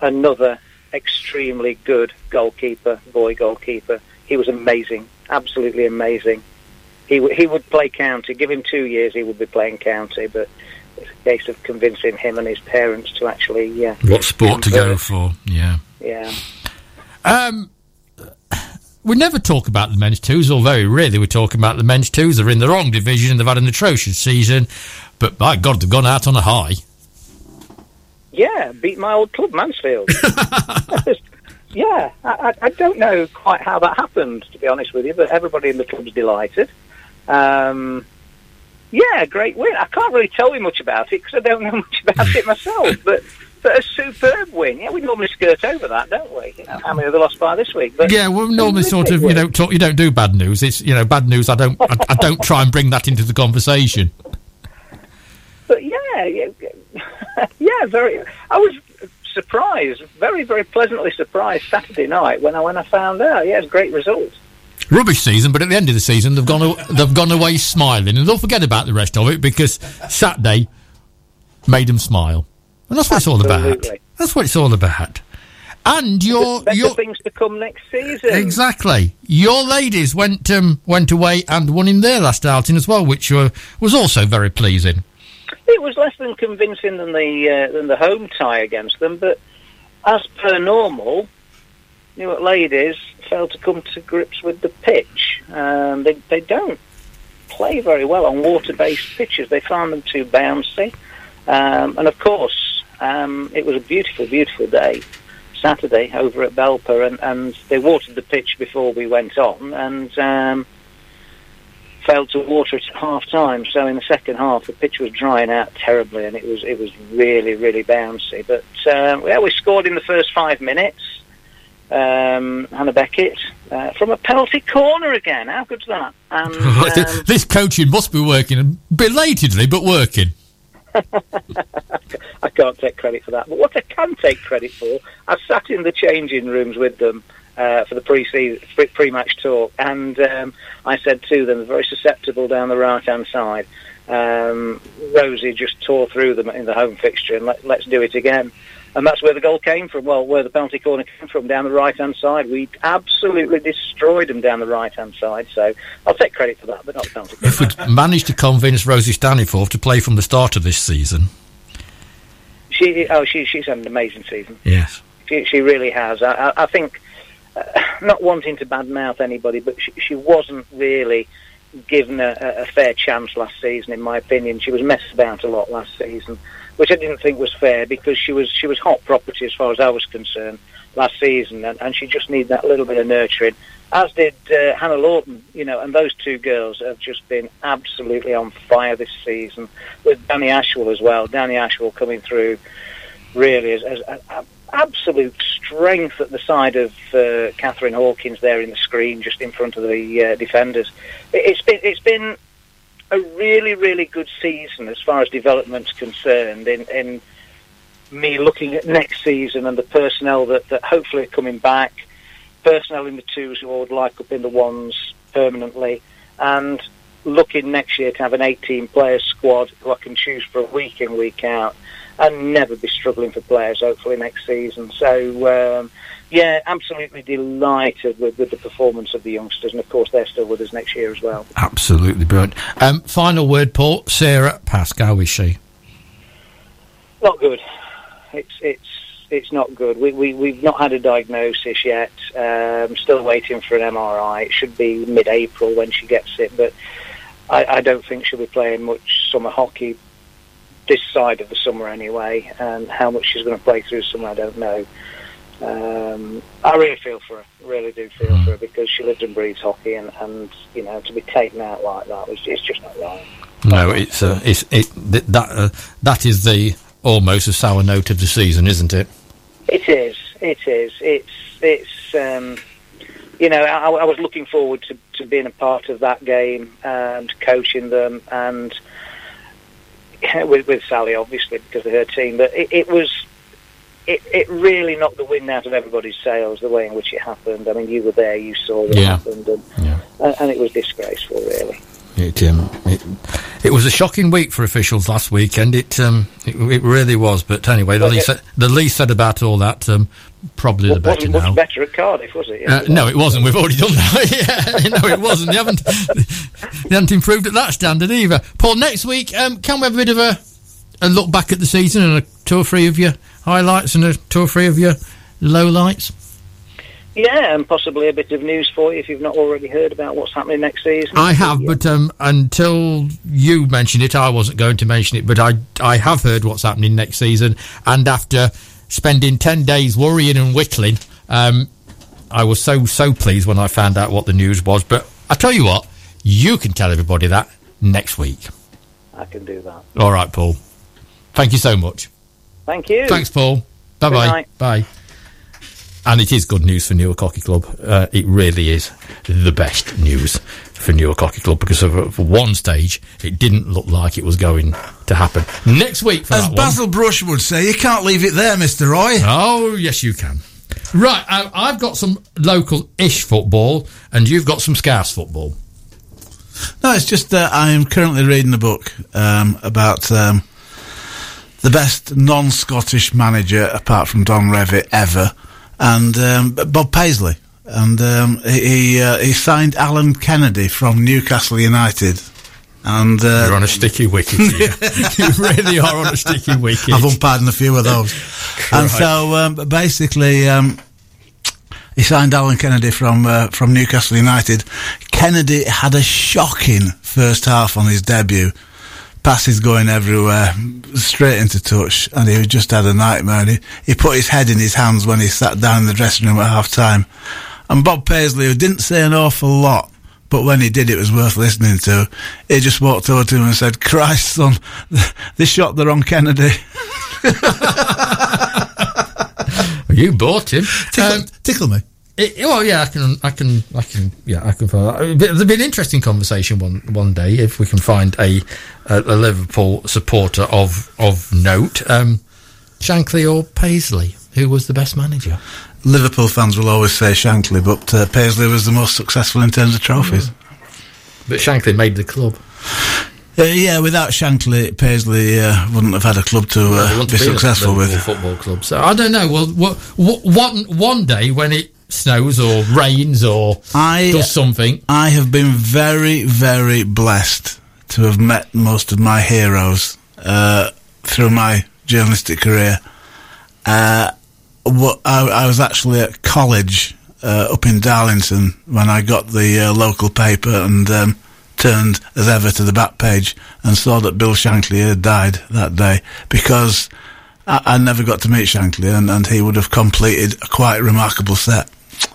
another extremely good goalkeeper, boy goalkeeper. He was amazing, absolutely amazing. He, w- he would play county. Give him two years, he would be playing county, but it's a case of convincing him and his parents to actually, yeah. What sport to go for? Yeah. Yeah. Um, we never talk about the men's twos, or very rarely we talk about the men's twos. They're in the wrong division and they've had an atrocious season, but by God, they've gone out on a high. Yeah, beat my old club, Mansfield. *laughs* yeah, I, I, I don't know quite how that happened, to be honest with you, but everybody in the club's delighted. Um, Yeah, great win. I can't really tell you much about it because I don't know *laughs* much about it myself. But but a superb win. Yeah, we normally skirt over that, don't we? How many have they lost by this week? But Yeah, well, normally sort of you win. know talk, you don't do bad news. It's you know bad news. I don't I, I don't try and bring that into the conversation. But yeah, yeah, *laughs* yeah, very. I was surprised, very, very pleasantly surprised Saturday night when I when I found out. Yeah, it's great result. Rubbish season, but at the end of the season they've gone a- they've gone away smiling, and they'll forget about the rest of it because Saturday made them smile, and that's what it's all about. That's what it's all about. And your your things to come next season. exactly your ladies went um, went away and won in their last outing as well, which uh, was also very pleasing. It was less than convincing than the uh, than the home tie against them, but as per normal, Newark ladies fail to come to grips with the pitch. Um, they they don't play very well on water-based pitches. They found them too bouncy, um, and of course, um, it was a beautiful, beautiful day. Saturday over at Belper, and, and they watered the pitch before we went on, and um, failed to water it at half time. So in the second half, the pitch was drying out terribly, and it was it was really really bouncy. But um, yeah, we scored in the first five minutes. Um, Hannah Beckett uh, from a penalty corner again. How good's that? And *laughs* um, this coaching must be working belatedly, but working. *laughs* I can't take credit for that. But what I can take credit for, I sat in the changing rooms with them uh, for the pre-match talk, and um, I said to them, very susceptible down the right-hand side. Um, Rosie just tore through them in the home fixture, and let, let's do it again. And that's where the goal came from. Well, where the penalty corner came from, down the right-hand side. We absolutely destroyed them down the right-hand side. So I'll take credit for that, but not the penalty. If we'd managed to convince Rosie Staniforth to play from the start of this season, She, oh, she, she's had an amazing season. yes. She, she really has. I, I, I think, uh, not wanting to badmouth anybody, but she, she wasn't really given a a fair chance last season, in my opinion. She was messed about a lot last season, which I didn't think was fair because she was she was hot property as far as I was concerned last season, and, and she just needed that little bit of nurturing. As did uh, Hannah Lawton, you know, and those two girls have just been absolutely on fire this season. With Danny Ashwell as well, Danny Ashwell coming through really as, as a, a absolute strength at the side of uh, Catherine Hawkins there in the screen, just in front of the uh, defenders. It, it's been it's been a really really good season as far as development's concerned. In, in me looking at next season and the personnel that, that hopefully are coming back, personnel in the twos who I would like up in the ones permanently, and looking next year to have an 18 player squad who I can choose for a week in week out and never be struggling for players hopefully next season. So um, yeah, absolutely delighted with, with the performance of the youngsters, and of course they're still with us next year as well. Absolutely brilliant. Um, final word, Paul. Sarah Pascal, how is she? Not good. It's it's it's not good. We, we we've not had a diagnosis yet. Um, still waiting for an MRI. It should be mid-April when she gets it, but I, I don't think she'll be playing much summer hockey this side of the summer anyway. And how much she's going to play through summer, I don't know. Um, I really feel for her. Really do feel for her because she lives and breathes hockey, and, and you know to be taken out like that was it's just not right. No, it's uh, it's it th- that uh, that is the almost a sour note of the season, isn't it? It is. It is. It's. It's. Um, you know, I, I was looking forward to, to being a part of that game and coaching them, and *laughs* with, with Sally, obviously, because of her team. But it, it was. It, it really knocked the wind out of everybody's sails the way in which it happened. I mean, you were there, you saw what Yeah. happened, and, Yeah. and and it was disgraceful, really. It um it, it was a shocking week for officials last weekend. It um it, it really was. But anyway, the Well, least said, the least said about all that um probably the It better wasn't now. much better at Cardiff, was it? Uh, no, it wasn't. We've already done that. *laughs* yeah, no, it wasn't. They haven't. They haven't improved at that standard either. Paul, next week, um, can we have a bit of a, a look back at the season and a two or three of your highlights and a two or three of your lowlights? Yeah, and possibly a bit of news for you if you've not already heard about what's happening next season. I have, but um, until you mentioned it, I wasn't going to mention it. But I, I have heard what's happening next season, and after spending ten days worrying and whittling, um, I was so so pleased when I found out what the news was. But I tell you what, you can tell everybody that next week. I can do that. All right, Paul. Thank you so much. Thank you. Thanks, Paul. Bye bye. Bye. And it is good news for Newark Hockey Club. Uh, it really is the best news for Newark Hockey Club because of, for one stage it didn't look like it was going to happen. Next week for As that one. Basil Brush would say, you can't leave it there, Mr. Roy. Oh, yes, you can. Right, uh, I've got some local-ish football, and you've got some scarce football. No, it's just that I am currently reading a book um, about um, the best non-Scottish manager, apart from Don Revie, ever, and um, Bob Paisley. And um, he he, uh, he signed Alan Kennedy from Newcastle United. And uh, You're on a sticky wicket. here. *laughs* you really are on a sticky wicket. I've umpired a few of those. and so um, basically, um, he signed Alan Kennedy from uh, from Newcastle United. Kennedy had a shocking first half on his debut. Passes going everywhere, straight into touch, and he just had a nightmare. And he, he put his head in his hands when he sat down in the dressing room at half time. And Bob Paisley, who didn't say an awful lot, but when he did, it was worth listening to. He just walked over to him and said, Christ, son, *laughs* they shot the wrong Kennedy. *laughs* You bought him. Tickle, Um, tickle me. It, well, yeah, I can, I can, I can, yeah, I can. Follow that. There'll be an interesting conversation one one day if we can find a a, a Liverpool supporter of of note, um, Shankly or Paisley, who was the best manager. Liverpool fans will always say Shankly, but uh, Paisley was the most successful in terms of trophies. But Shankly made the club. Uh, yeah, without Shankly, Paisley uh, wouldn't have had a club to uh, be to be successful with. football club. So I don't know. Well, what, what, one one day when it snows or rains or I does something, I have been very, very blessed to have met most of my heroes uh, through my journalistic career. Uh, what, I, I was actually at college uh, up in Darlington when I got the uh, local paper and um, turned as ever to the back page and saw that Bill Shankly had died that day because I, I never got to meet Shankly and, and he would have completed a quite remarkable set.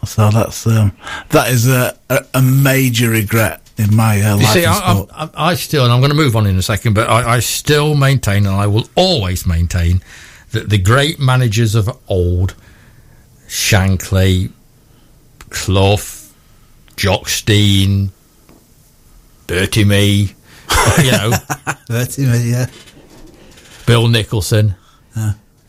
So that's um, that is a, a, a major regret in my uh, You life see, I. I, I still, and I'm going to move on in a second, but I, I still maintain, and I will always maintain, that the great managers of old, Shankly, Clough, Jock Stein, Bertie Mee, you know, *laughs* Bertie yeah. Bill Nicholson,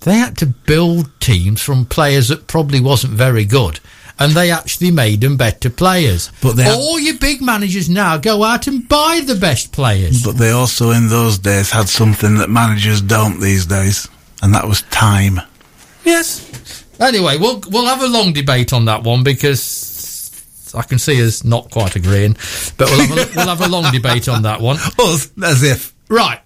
they had to build teams from players that probably wasn't very good. And they actually made them better players. But all your big managers now go out and buy the best players. But they also, in those days, had something that managers don't these days, and that was time. Yes. Anyway, we'll we'll have a long debate on that one because I can see us not quite agreeing, but we'll have a, we'll have a long debate on that one. *laughs* Us, as if. Right,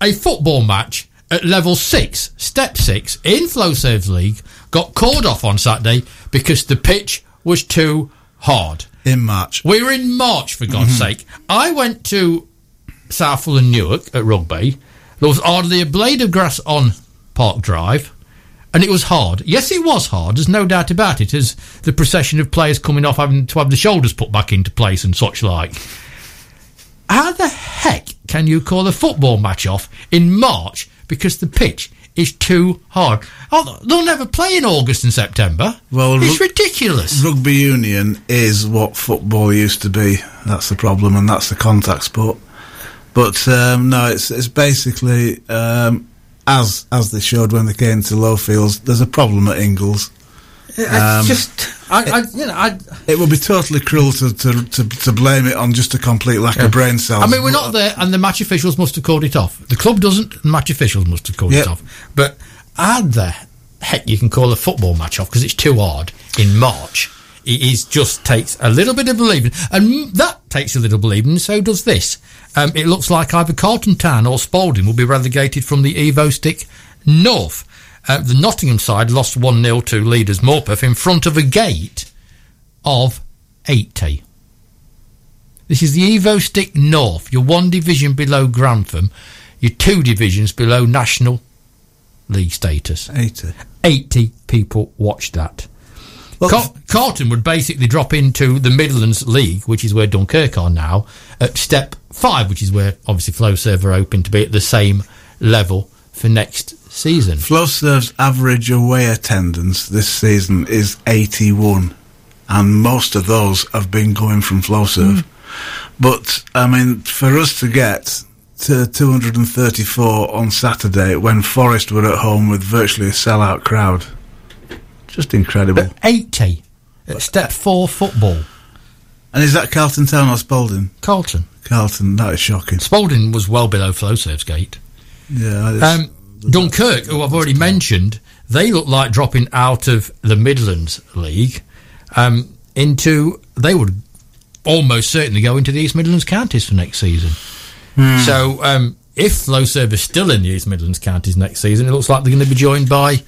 a football match at level six, step six in Flowserve's League got called off on Saturday because the pitch was too hard. In March. We were in March, for God's mm-hmm. sake. I went to Southwell and Newark at Rugby. There was hardly a blade of grass on Park Drive, and it was hard. Yes, it was hard. There's no doubt about it. As the procession of players coming off having to have the shoulders put back into place and such like. How the heck can you call a football match off in March because the pitch is too hard? Oh, they'll never play in August and September. Well, it's rug- ridiculous. Rugby union is what football used to be. That's the problem, and that's the contact sport. But um, no, it's it's basically um, as as they showed when they came to Lowfields. There's a problem at Ingles. I Um, just, I, I, you know, I, It would be totally cruel to, to, to, to blame it on just a complete lack of brain cells. I mean, we're not there, and the match officials must have called it off. The club doesn't, and the match officials must have called it off. But how the heck you can call a football match off because it's too hard in March? It is just takes a little bit of believing, and that takes a little believing. And so does this. Um, it looks like either Carlton Town or Spalding will be relegated from the Evo-Stik North. Uh, the Nottingham side lost 1 0 to leaders Morpeth in front of a gate of 80. This is the Evo-Stik North. You're one division below Grantham. You're two divisions below National League status. 80. 80 people watched that. Car- Carlton would basically drop into the Midlands League, which is where Dunkirk are now, at step five, which is where obviously Flowserve are hoping to be at the same level for next season. Flowserve's average away attendance this season is 81, and most of those have been going from Flowserve. But, I mean, for us to get to 234 on Saturday when Forest were at home with virtually a sellout crowd, just incredible. 80 at step four football. And is that Carlton Town or Spalding? Carlton. Carlton, that is shocking. Spalding was well below Flowserve's gate. Yeah, that is- Um, Dunkirk, who I've already mentioned, they look like dropping out of the Midlands League um, into. They would almost certainly go into the East Midlands counties for next season. So um, if Flowserve is still in the East Midlands counties next season, it looks like they're going to be joined by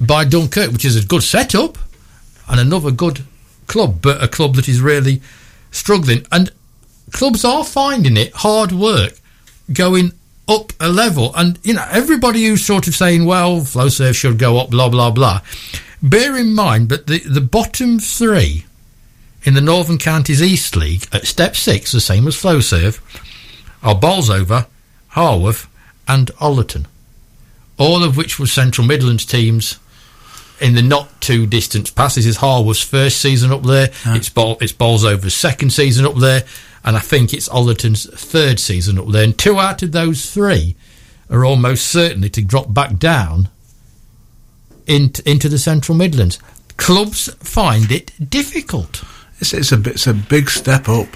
by Dunkirk, which is a good setup and another good club, but a club that is really struggling. And clubs are finding it hard work going up a level. And, you know, everybody who's sort of saying, well, Flowserve should go up, blah, blah, blah. Bear in mind that the, the bottom three in the Northern Counties East League at step six, the same as Flowserve, are Bolsover, Harworth, and Ollerton. All of which were Central Midlands teams in the not too distant past. This is Harworth's first season up there. Ah. It's Bol- it's Bolsover's second season up there, and I think it's Ollerton's third season up there. And two out of those three are almost certainly to drop back down into into the Central Midlands. Clubs find it difficult. It's, it's a bit, it's a big step up,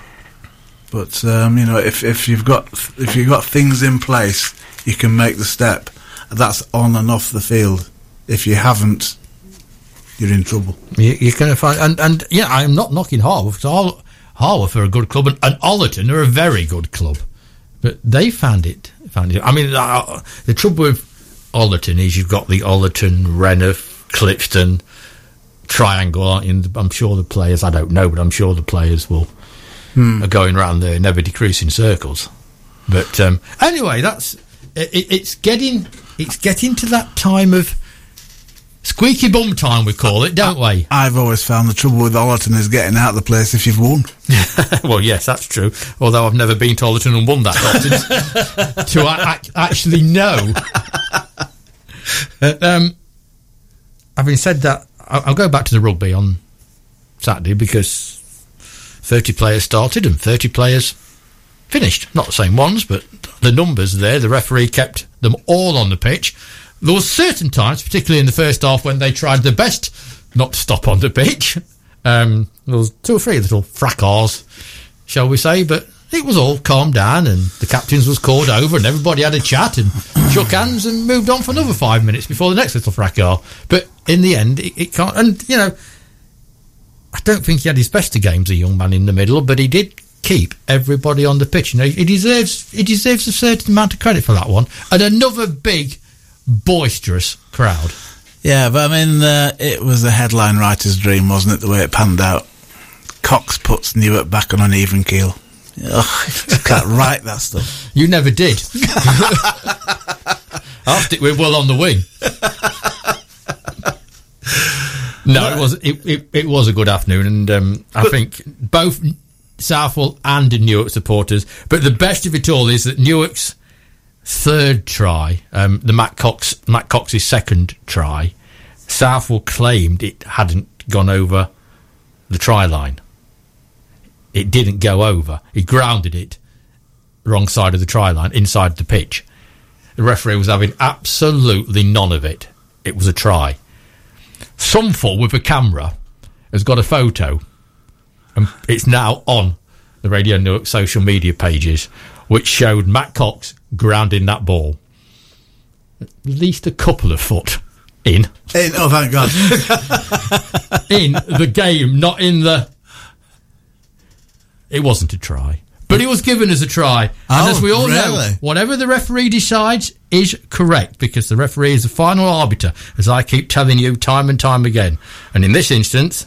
but um, you know if if you've got if you've got things in place, you can make the step. That's on and off the field. If you haven't, you're in trouble. You, you're going to find, and, and yeah, I'm not knocking Harworth. 'cause Har- Harworth are a good club, and, and Ollerton are a very good club, but they found it. Found it. I mean, uh, the trouble with Ollerton is you've got the Ollerton, Rainworth, Clipstone triangle. Aren't you? I'm sure the players. I don't know, but I'm sure the players will are going around there, never decreasing circles. But um, anyway, that's it- it's getting it's getting to that time of squeaky bum time. We call it, don't we? I've always found the trouble with Ollerton is getting out of the place if you've won. *laughs* well, yes, that's true. Although I've never been to Ollerton and won that often *laughs* to actually know. *laughs* um, having said that, I'll, I'll go back to the rugby on Saturday because 30 players started and 30 players finished. Not the same ones, but the numbers there. The referee kept them all on the pitch. There was certain times, particularly in the first half, when they tried their best not to stop on the pitch. Um, there was two or three little fracas, shall we say, but it was all calmed down and the captains was called over and everybody had a chat and shook hands and moved on for another five minutes before the next little fracas. But in the end, it, it can't. And you know, I don't think he had his best of games, a young man in the middle, but he did keep everybody on the pitch. You know, he deserves he deserves a certain amount of credit for that one. And another big, boisterous crowd. Yeah, but I mean, uh, it was a headline writer's dream, wasn't it? The way it panned out. Cox puts Newark back on an even keel. Ugh, can't *laughs* write that stuff. You never did. *laughs* Stick with well on the wing. No, it was it, it, it was a good afternoon, and um, I think both Southwell and Newark supporters. But the best of it all is that Newark's third try, um, the Matt Cox Matt Cox's second try, Southwell claimed it hadn't gone over the try line. It didn't go over. He grounded it wrong side of the try line, inside the pitch. The referee was having absolutely none of it. It was a try. Someful with a camera has got a photo, and it's now on the Radio Newark social media pages, which showed Matt Cox grounding that ball at least a couple of foot in Eh, oh, thank God. *laughs* in the game, not in the. It wasn't a try, but it was given as a try. and Oh, as we all know, whatever the referee decides is correct because the referee is the final arbiter, as I keep telling you time and time again. And in this instance,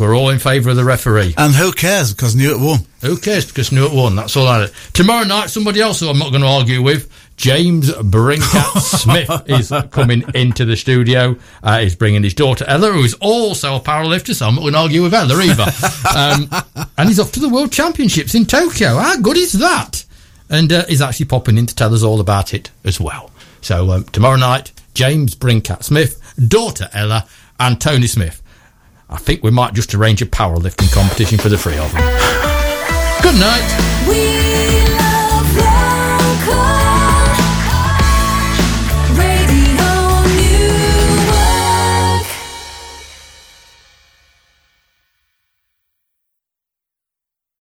we're all in favour of the referee. and who cares? Because Newt won. Who cares? Because Newt won. That's all I. Tomorrow night, somebody else who I'm not going to argue with, James Brinkat *laughs* Smith is coming into the studio. Uh, he's bringing his daughter Ella, who is also a powerlifter, so I'm not going to argue with Ella either. *laughs* Um, and he's off to the World Championships in Tokyo. How good is that? And uh, he's actually popping in to tell us all about it as well. So um, tomorrow night, James Brinkat Smith, daughter Ella, and Tony Smith. I think we might just arrange a powerlifting competition for the three of them. Good night. We